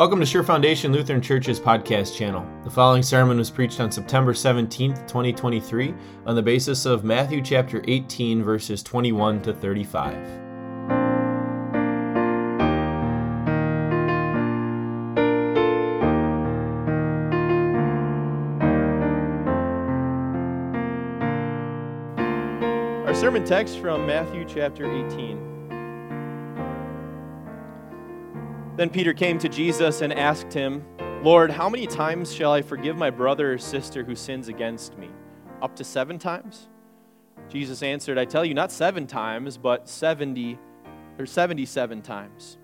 Welcome to Sure Foundation Lutheran Church's podcast channel. The following sermon was preached on September 17th, 2023, on the basis of Matthew chapter 18, verses 21 to 35. Our sermon text from Matthew chapter 18. Then Peter came to Jesus and asked him, Lord, how many times shall I forgive my brother or sister who sins against me? Up to seven times? Jesus answered, I tell you, not seven times, but 70 or 77 times.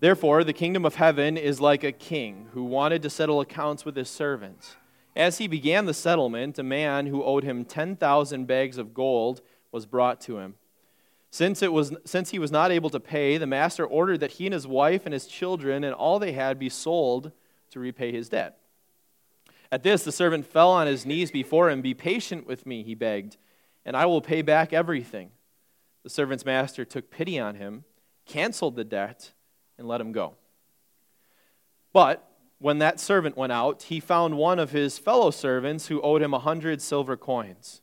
Therefore, the kingdom of heaven is like a king who wanted to settle accounts with his servants. As he began the settlement, a man who owed him 10,000 bags of gold was brought to him. Since, it was, since he was not able to pay, the master ordered that he and his wife and his children and all they had be sold to repay his debt. At this, the servant fell on his knees before him. Be patient with me, he begged, and I will pay back everything. The servant's master took pity on him, canceled the debt, and let him go. But when that servant went out, he found one of his fellow servants who owed him a hundred silver coins.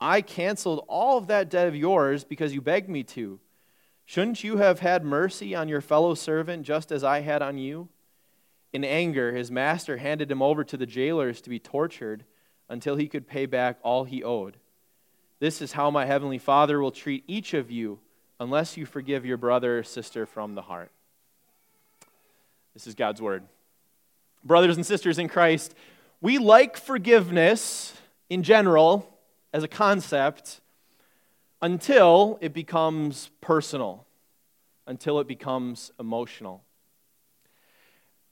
I canceled all of that debt of yours because you begged me to. Shouldn't you have had mercy on your fellow servant just as I had on you? In anger, his master handed him over to the jailers to be tortured until he could pay back all he owed. This is how my heavenly Father will treat each of you unless you forgive your brother or sister from the heart. This is God's word. Brothers and sisters in Christ, we like forgiveness in general as a concept until it becomes personal, until it becomes emotional.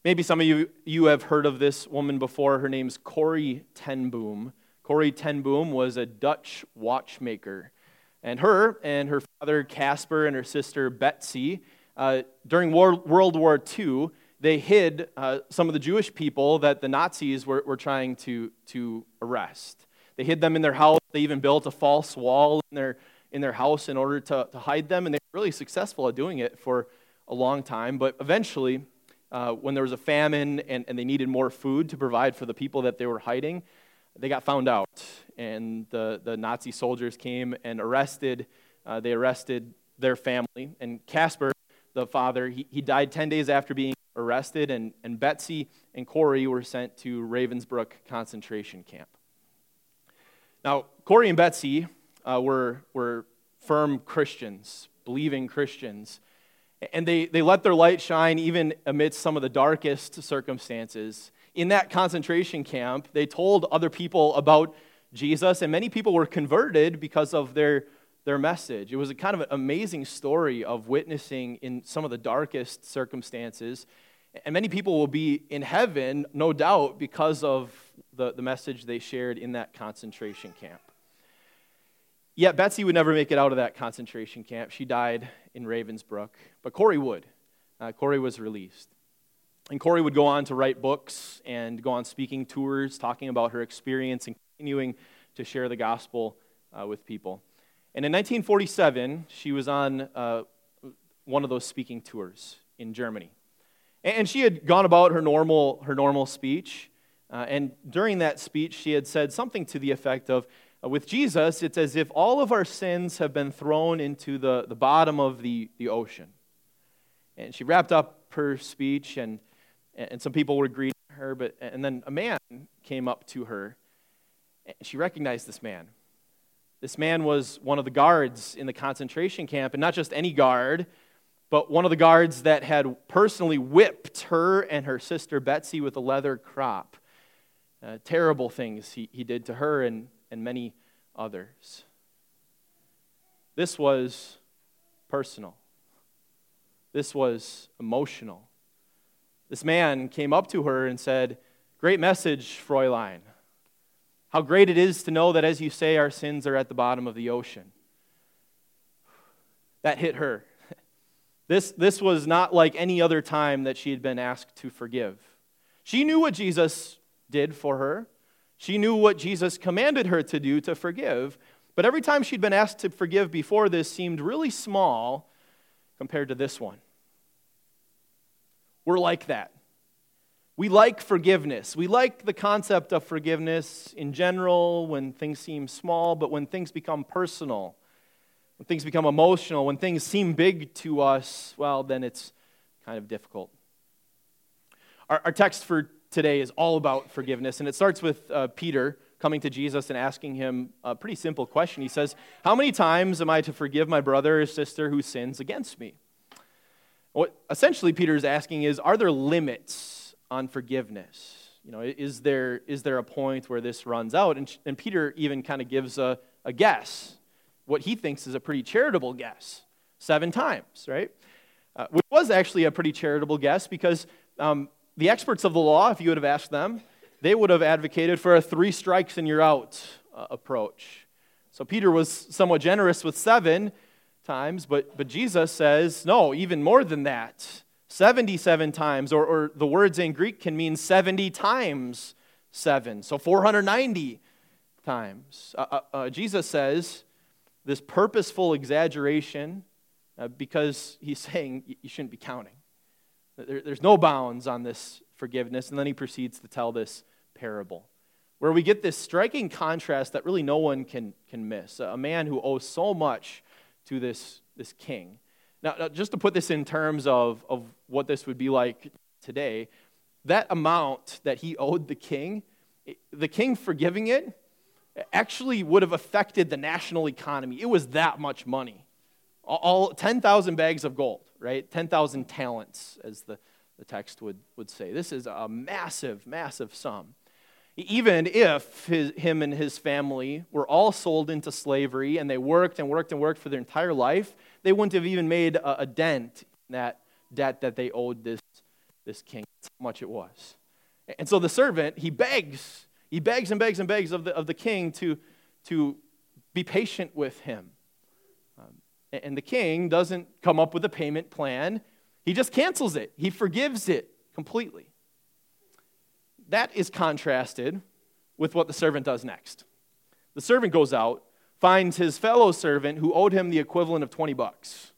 Maybe some of you, you have heard of this woman before. Her name's Corrie ten Boom. Corrie ten Boom was a Dutch watchmaker. And her and her father Casper and her sister Betsy, uh, during World, World War II, they hid uh, some of the Jewish people that the Nazis were, were trying to, to arrest. They hid them in their house. They even built a false wall in their, in their house in order to, to hide them. And they were really successful at doing it for a long time. But eventually, uh, when there was a famine and, and they needed more food to provide for the people that they were hiding, they got found out. And the, the Nazi soldiers came and arrested, uh, they arrested their family. And Casper, the father, he, he died 10 days after being arrested. And, and Betsy and Corrie were sent to Ravensbrück concentration camp. Now, Corrie and Betsy uh, were, were firm Christians, believing Christians, and they, they let their light shine even amidst some of the darkest circumstances. In that concentration camp, they told other people about Jesus, and many people were converted because of their, their message. It was a kind of an amazing story of witnessing in some of the darkest circumstances. And many people will be in heaven, no doubt, because of the, the message they shared in that concentration camp. Yet Betsy would never make it out of that concentration camp. She died in Ravensbrück, but Corrie would. Uh, Corrie was released. And Corrie would go on to write books and go on speaking tours, talking about her experience and continuing to share the gospel uh, with people. And in 1947, she was on uh, one of those speaking tours in Germany. And she had gone about her normal, her normal speech. Uh, and during that speech, she had said something to the effect of, with Jesus, it's as if all of our sins have been thrown into the, the bottom of the, the ocean. And she wrapped up her speech, and, and some people were greeting her, but, and then a man came up to her, and she recognized this man. This man was one of the guards in the concentration camp, and not just any guard, but one of the guards that had personally whipped her and her sister Betsy with a leather crop uh, terrible things he, he did to her and, and many others. This was personal, this was emotional. This man came up to her and said, Great message, Fräulein. How great it is to know that, as you say, our sins are at the bottom of the ocean. That hit her. This, this was not like any other time that she had been asked to forgive. She knew what Jesus did for her, she knew what Jesus commanded her to do to forgive. But every time she'd been asked to forgive before this seemed really small compared to this one. We're like that. We like forgiveness. We like the concept of forgiveness in general when things seem small, but when things become personal, when things become emotional, when things seem big to us, well, then it's kind of difficult. Our, our text for today is all about forgiveness, and it starts with uh, Peter coming to Jesus and asking him a pretty simple question. He says, How many times am I to forgive my brother or sister who sins against me? What essentially Peter is asking is, Are there limits on forgiveness. You know, is there, is there a point where this runs out? And, and Peter even kind of gives a, a guess, what he thinks is a pretty charitable guess, seven times, right? Uh, which was actually a pretty charitable guess because um, the experts of the law, if you would have asked them, they would have advocated for a three strikes and you're out uh, approach. So Peter was somewhat generous with seven times, but, but Jesus says, no, even more than that. 77 times, or, or the words in Greek can mean 70 times 7, so 490 times. Uh, uh, uh, Jesus says this purposeful exaggeration uh, because he's saying you shouldn't be counting. There, there's no bounds on this forgiveness, and then he proceeds to tell this parable where we get this striking contrast that really no one can, can miss. A man who owes so much to this, this king now, now, just to put this in terms of, of what this would be like today, that amount that he owed the king, the king forgiving it, actually would have affected the national economy. It was that much money. All 10,000 bags of gold, right? 10,000 talents, as the, the text would, would say. This is a massive, massive sum. Even if his, him and his family were all sold into slavery and they worked and worked and worked for their entire life, they wouldn't have even made a, a dent in that debt that they owed this, this king. That's how much it was. And so the servant, he begs, he begs and begs and begs of the, of the king to, to be patient with him. And the king doesn't come up with a payment plan, he just cancels it, he forgives it completely. That is contrasted with what the servant does next. The servant goes out, finds his fellow servant who owed him the equivalent of 20 bucks.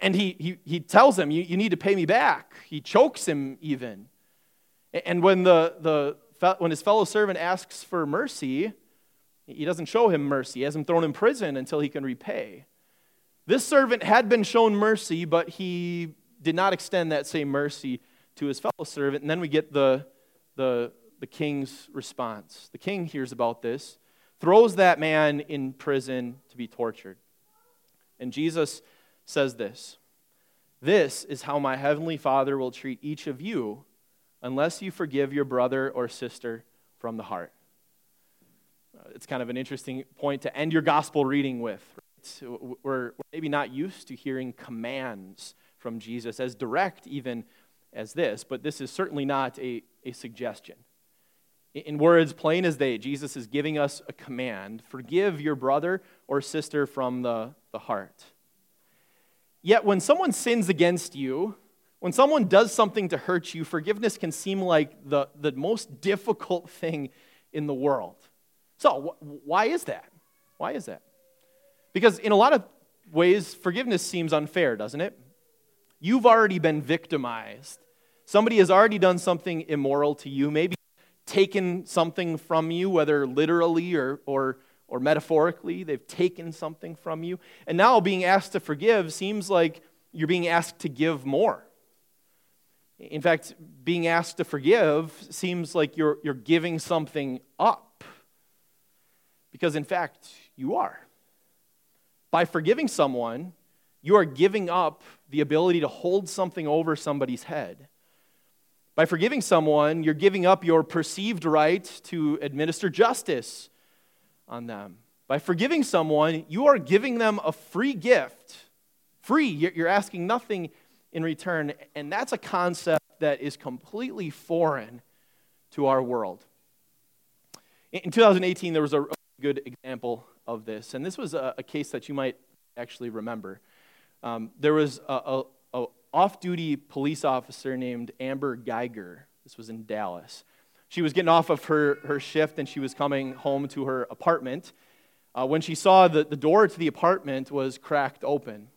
And he, he, he tells him, you, you need to pay me back. He chokes him even. And when, the, the, when his fellow servant asks for mercy, he doesn't show him mercy. He has him thrown in prison until he can repay. This servant had been shown mercy, but he did not extend that same mercy to his fellow servant. And then we get the, the, the king's response. The king hears about this, throws that man in prison to be tortured. And Jesus says this This is how my heavenly Father will treat each of you unless you forgive your brother or sister from the heart. It's kind of an interesting point to end your gospel reading with. Right? We're maybe not used to hearing commands from Jesus as direct, even as this, but this is certainly not a, a suggestion. In words plain as day, Jesus is giving us a command forgive your brother or sister from the, the heart. Yet, when someone sins against you, when someone does something to hurt you, forgiveness can seem like the, the most difficult thing in the world. So, wh- why is that? Why is that? Because in a lot of ways, forgiveness seems unfair, doesn't it? You've already been victimized Somebody has already done something immoral to you, maybe taken something from you, whether literally or, or, or metaphorically. They've taken something from you. And now being asked to forgive seems like you're being asked to give more. In fact, being asked to forgive seems like you're, you're giving something up. Because in fact, you are. By forgiving someone, you are giving up the ability to hold something over somebody's head by forgiving someone, you're giving up your perceived right to administer justice on them. By forgiving someone, you are giving them a free gift. Free. You're asking nothing in return. And that's a concept that is completely foreign to our world. In 2018, there was a good example of this, and this was a, a case that you might actually remember. Um, there was a, a, a off-duty police officer named Amber Guyger. This was in Dallas. She was getting off of her, her shift and she was coming home to her apartment uh, when she saw that the door to the apartment was cracked open.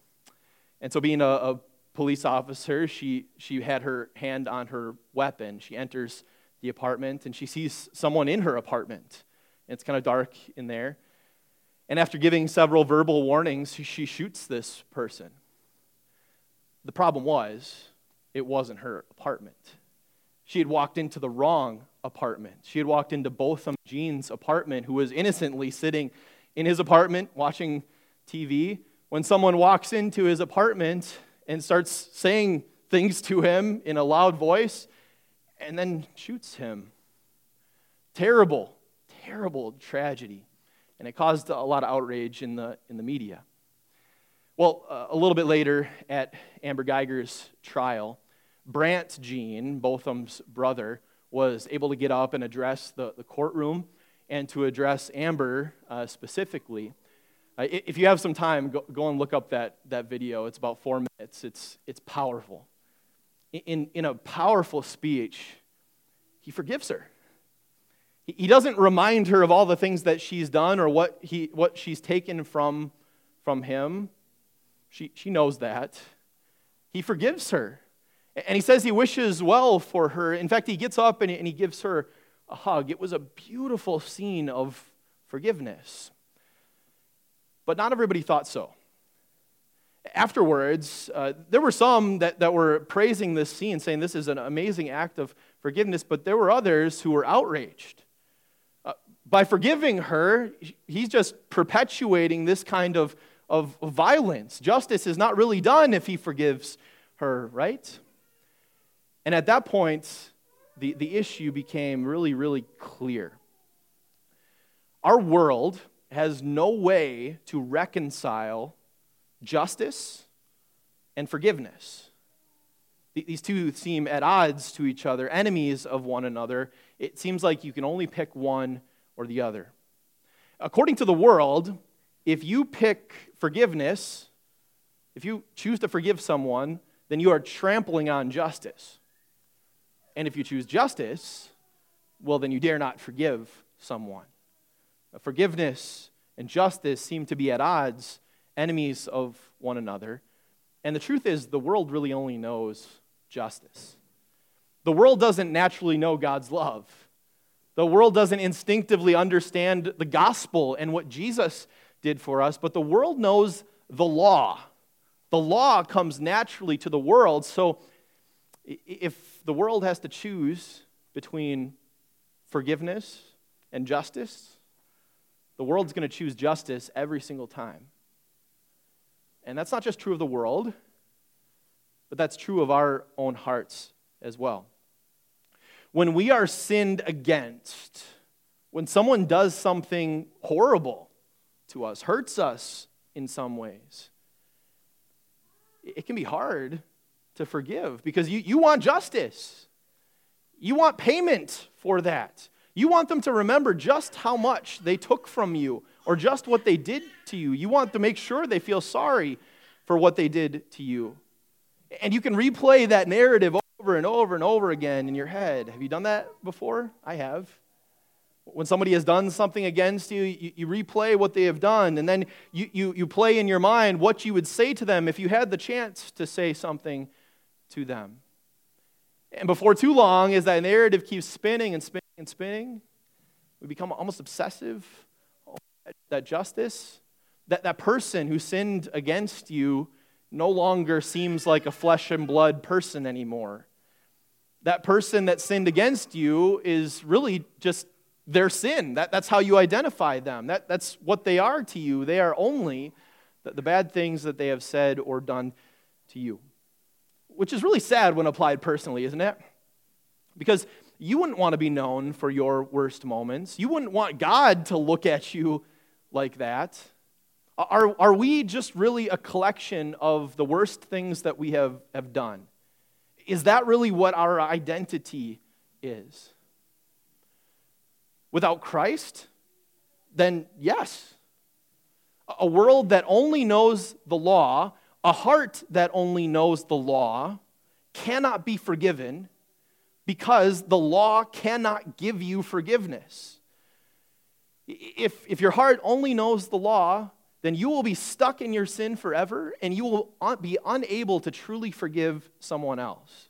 And so, being a, a police officer, she, she had her hand on her weapon. She enters the apartment and she sees someone in her apartment. It's kind of dark in there. And after giving several verbal warnings, she shoots this person. The problem was, it wasn't her apartment. She had walked into the wrong apartment. She had walked into Botham Jean's apartment, who was innocently sitting in his apartment watching TV. When someone walks into his apartment and starts saying things to him in a loud voice and then shoots him. Terrible, terrible tragedy. And it caused a lot of outrage in the, in the media. Well, uh, a little bit later at Amber Guyger's trial, Brandt Jean, Botham's brother, was able to get up and address the, the courtroom and to address Amber uh, specifically. Uh, if you have some time, go, go and look up that, that video. It's about four minutes. It's, it's powerful. In, in a powerful speech, he forgives her. He, doesn't remind her of all the things that she's done or what, he, what she's taken from, from him. She, she knows that. He forgives her. And he says he wishes well for her. In fact, he gets up and he gives her a hug. It was a beautiful scene of forgiveness. But not everybody thought so. Afterwards, uh, there were some that, that were praising this scene, saying this is an amazing act of forgiveness, but there were others who were outraged. By forgiving her, he's just perpetuating this kind of, of violence. Justice is not really done if he forgives her, right? And at that point, the, the issue became really, really clear. Our world has no way to reconcile justice and forgiveness. These two seem at odds to each other, enemies of one another. It seems like you can only pick one or the other. According to the world, if you pick forgiveness, if you choose to forgive someone, then you are trampling on justice. And if you choose justice, well, then you dare not forgive someone. Forgiveness and justice seem to be at odds, enemies of one another. And the truth is, the world really only knows justice. The world doesn't naturally know God's love. The world doesn't instinctively understand the gospel and what Jesus did for us, but the world knows the law. The law comes naturally to the world. So if the world has to choose between forgiveness and justice, the world's going to choose justice every single time. And that's not just true of the world, but that's true of our own hearts as well. When we are sinned against, when someone does something horrible to us, hurts us in some ways, it can be hard to forgive because you, you want justice. You want payment for that. You want them to remember just how much they took from you or just what they did to you. You want to make sure they feel sorry for what they did to you. And you can replay that narrative over and over and over again in your head. Have you done that before? I have. When somebody has done something against you, you, you, replay what they have done, and then you, you, you play in your mind what you would say to them if you had the chance to say something to them. And before too long, as that narrative keeps spinning and spinning and spinning, we become almost obsessive that justice, that, that person who sinned against you no longer seems like a flesh and blood person anymore. That person that sinned against you is really just their sin. That, that's how you identify them. That, that's what they are to you. They are only the, the bad things that they have said or done to you which is really sad when applied personally, isn't it? Because you wouldn't want to be known for your worst moments. You wouldn't want God to look at you like that. Are, are we just really a collection of the worst things that we have, have done? Is that really what our identity is? without Christ, then yes. A world that only knows the law, a heart that only knows the law, cannot be forgiven because the law cannot give you forgiveness. If, if your heart only knows the law, then you will be stuck in your sin forever and you will be unable to truly forgive someone else.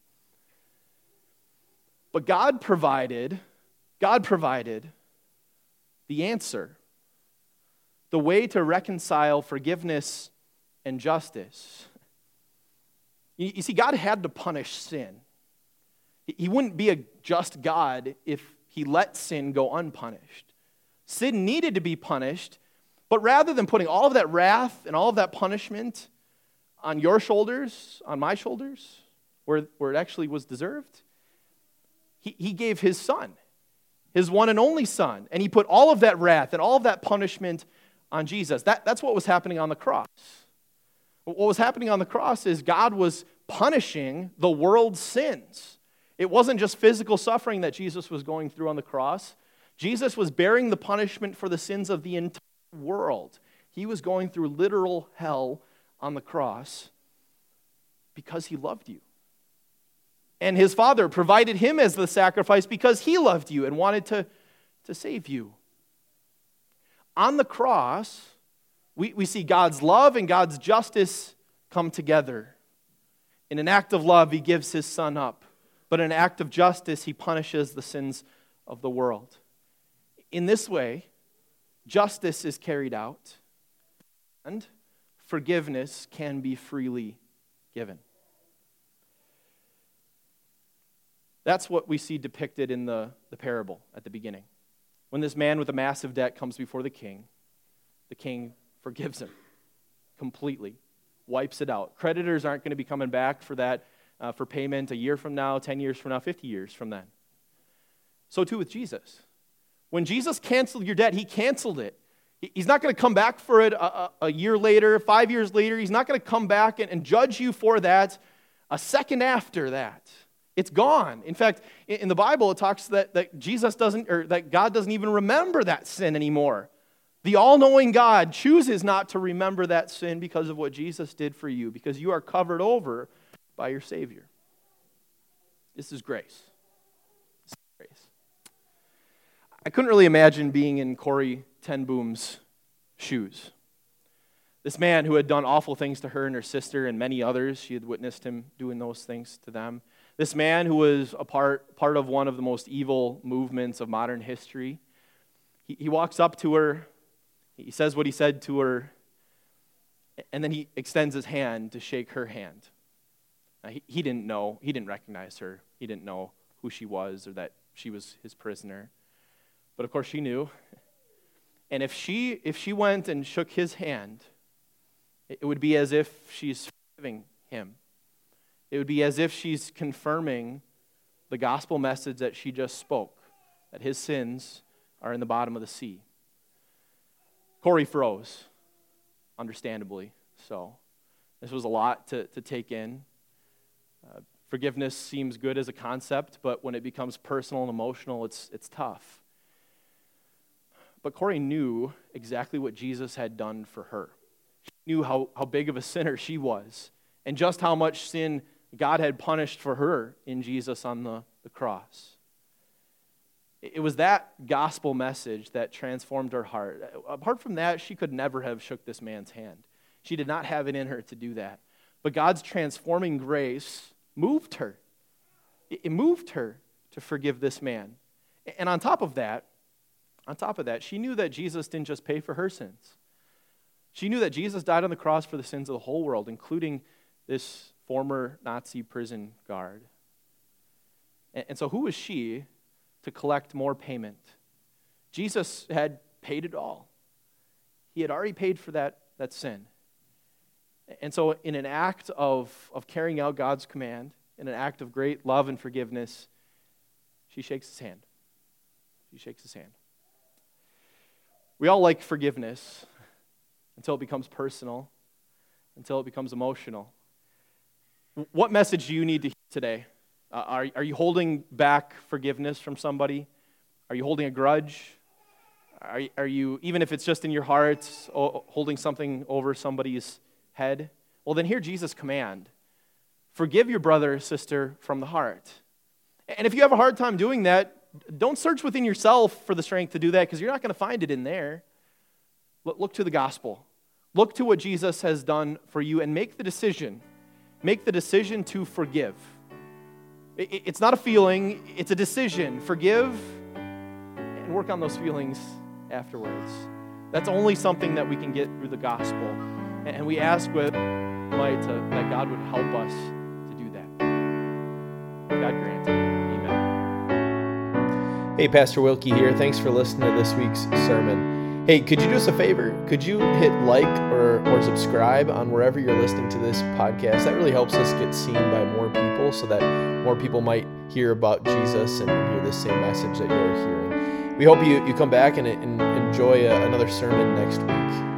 But God provided, God provided the answer, the way to reconcile forgiveness and justice. You, see, God had to punish sin. He wouldn't be a just God if he let sin go unpunished. Sin needed to be punished, but rather than putting all of that wrath and all of that punishment on your shoulders, on my shoulders, where, where it actually was deserved, he, he gave his son, his one and only son, and he put all of that wrath and all of that punishment on Jesus. That, that's what was happening on the cross. What was happening on the cross is God was punishing the world's sins. It wasn't just physical suffering that Jesus was going through on the cross. Jesus was bearing the punishment for the sins of the entire world. He was going through literal hell on the cross because he loved you. And his father provided him as the sacrifice because he loved you and wanted to, to save you. On the cross, we, we see God's love and God's justice come together. In an act of love, he gives his son up, but in an act of justice, he punishes the sins of the world. In this way, justice is carried out, and forgiveness can be freely given. That's what we see depicted in the, the parable at the beginning. When this man with a massive debt comes before the king, the king forgives him completely, wipes it out. Creditors aren't going to be coming back for that uh, for payment a year from now, 10 years from now, 50 years from then. So too with Jesus. When Jesus canceled your debt, he canceled it. He's not going to come back for it a, a, a, year later, five years later. He's not going to come back and, and judge you for that a second after that. It's gone. In fact, in the Bible, it talks that, that Jesus doesn't, or that God doesn't even remember that sin anymore. The all knowing God chooses not to remember that sin because of what Jesus did for you, because you are covered over by your Savior. This is grace. This is grace. I couldn't really imagine being in Corrie ten Boom's shoes. This man who had done awful things to her and her sister and many others, she had witnessed him doing those things to them. This man who was a part, part of one of the most evil movements of modern history, he, he walks up to her, he says what he said to her, and then he extends his hand to shake her hand. Now, he, he didn't know, he didn't recognize her, he didn't know who she was or that she was his prisoner. But of course, she knew. And if she, if she went and shook his hand, it would be as if she's forgiving him. It would be as if she's confirming the gospel message that she just spoke that his sins are in the bottom of the sea. Corrie froze, understandably so. This was a lot to, to take in. Uh, forgiveness seems good as a concept, but when it becomes personal and emotional, it's, it's tough. But Corrie knew exactly what Jesus had done for her. She knew how, how big of a sinner she was and just how much sin God had punished for her in Jesus on the, the cross. It was that gospel message that transformed her heart. Apart from that, she could never have shook this man's hand. She did not have it in her to do that. But God's transforming grace moved her. It moved her to forgive this man. And on top of that, on top of that, she knew that Jesus didn't just pay for her sins. She knew that Jesus died on the cross for the sins of the whole world, including this former Nazi prison guard. And, so, who was she to collect more payment? Jesus had paid it all, he had already paid for that, that sin. And so, in an act of, of carrying out God's command, in an act of great love and forgiveness, she shakes his hand. She shakes his hand. We all like forgiveness until it becomes personal, until it becomes emotional. What message do you need to hear today? Uh, are, are you holding back forgiveness from somebody? Are you holding a grudge? Are, are you, even if it's just in your heart, holding something over somebody's head? Well, then hear Jesus' command forgive your brother or sister from the heart. And if you have a hard time doing that, don't search within yourself for the strength to do that because you're not going to find it in there. Look to the gospel. Look to what Jesus has done for you and make the decision. Make the decision to forgive. It's not a feeling, it's a decision. Forgive and work on those feelings afterwards. That's only something that we can get through the gospel. And we ask with might that God would help us to do that. God grant. Hey, Pastor Wilkie here. Thanks for listening to this week's sermon. Hey, could you do us a favor? Could you hit like or, or subscribe on wherever you're listening to this podcast? That really helps us get seen by more people so that more people might hear about Jesus and hear the same message that you're hearing. We hope you, you come back and, and enjoy a, uh, another sermon next week.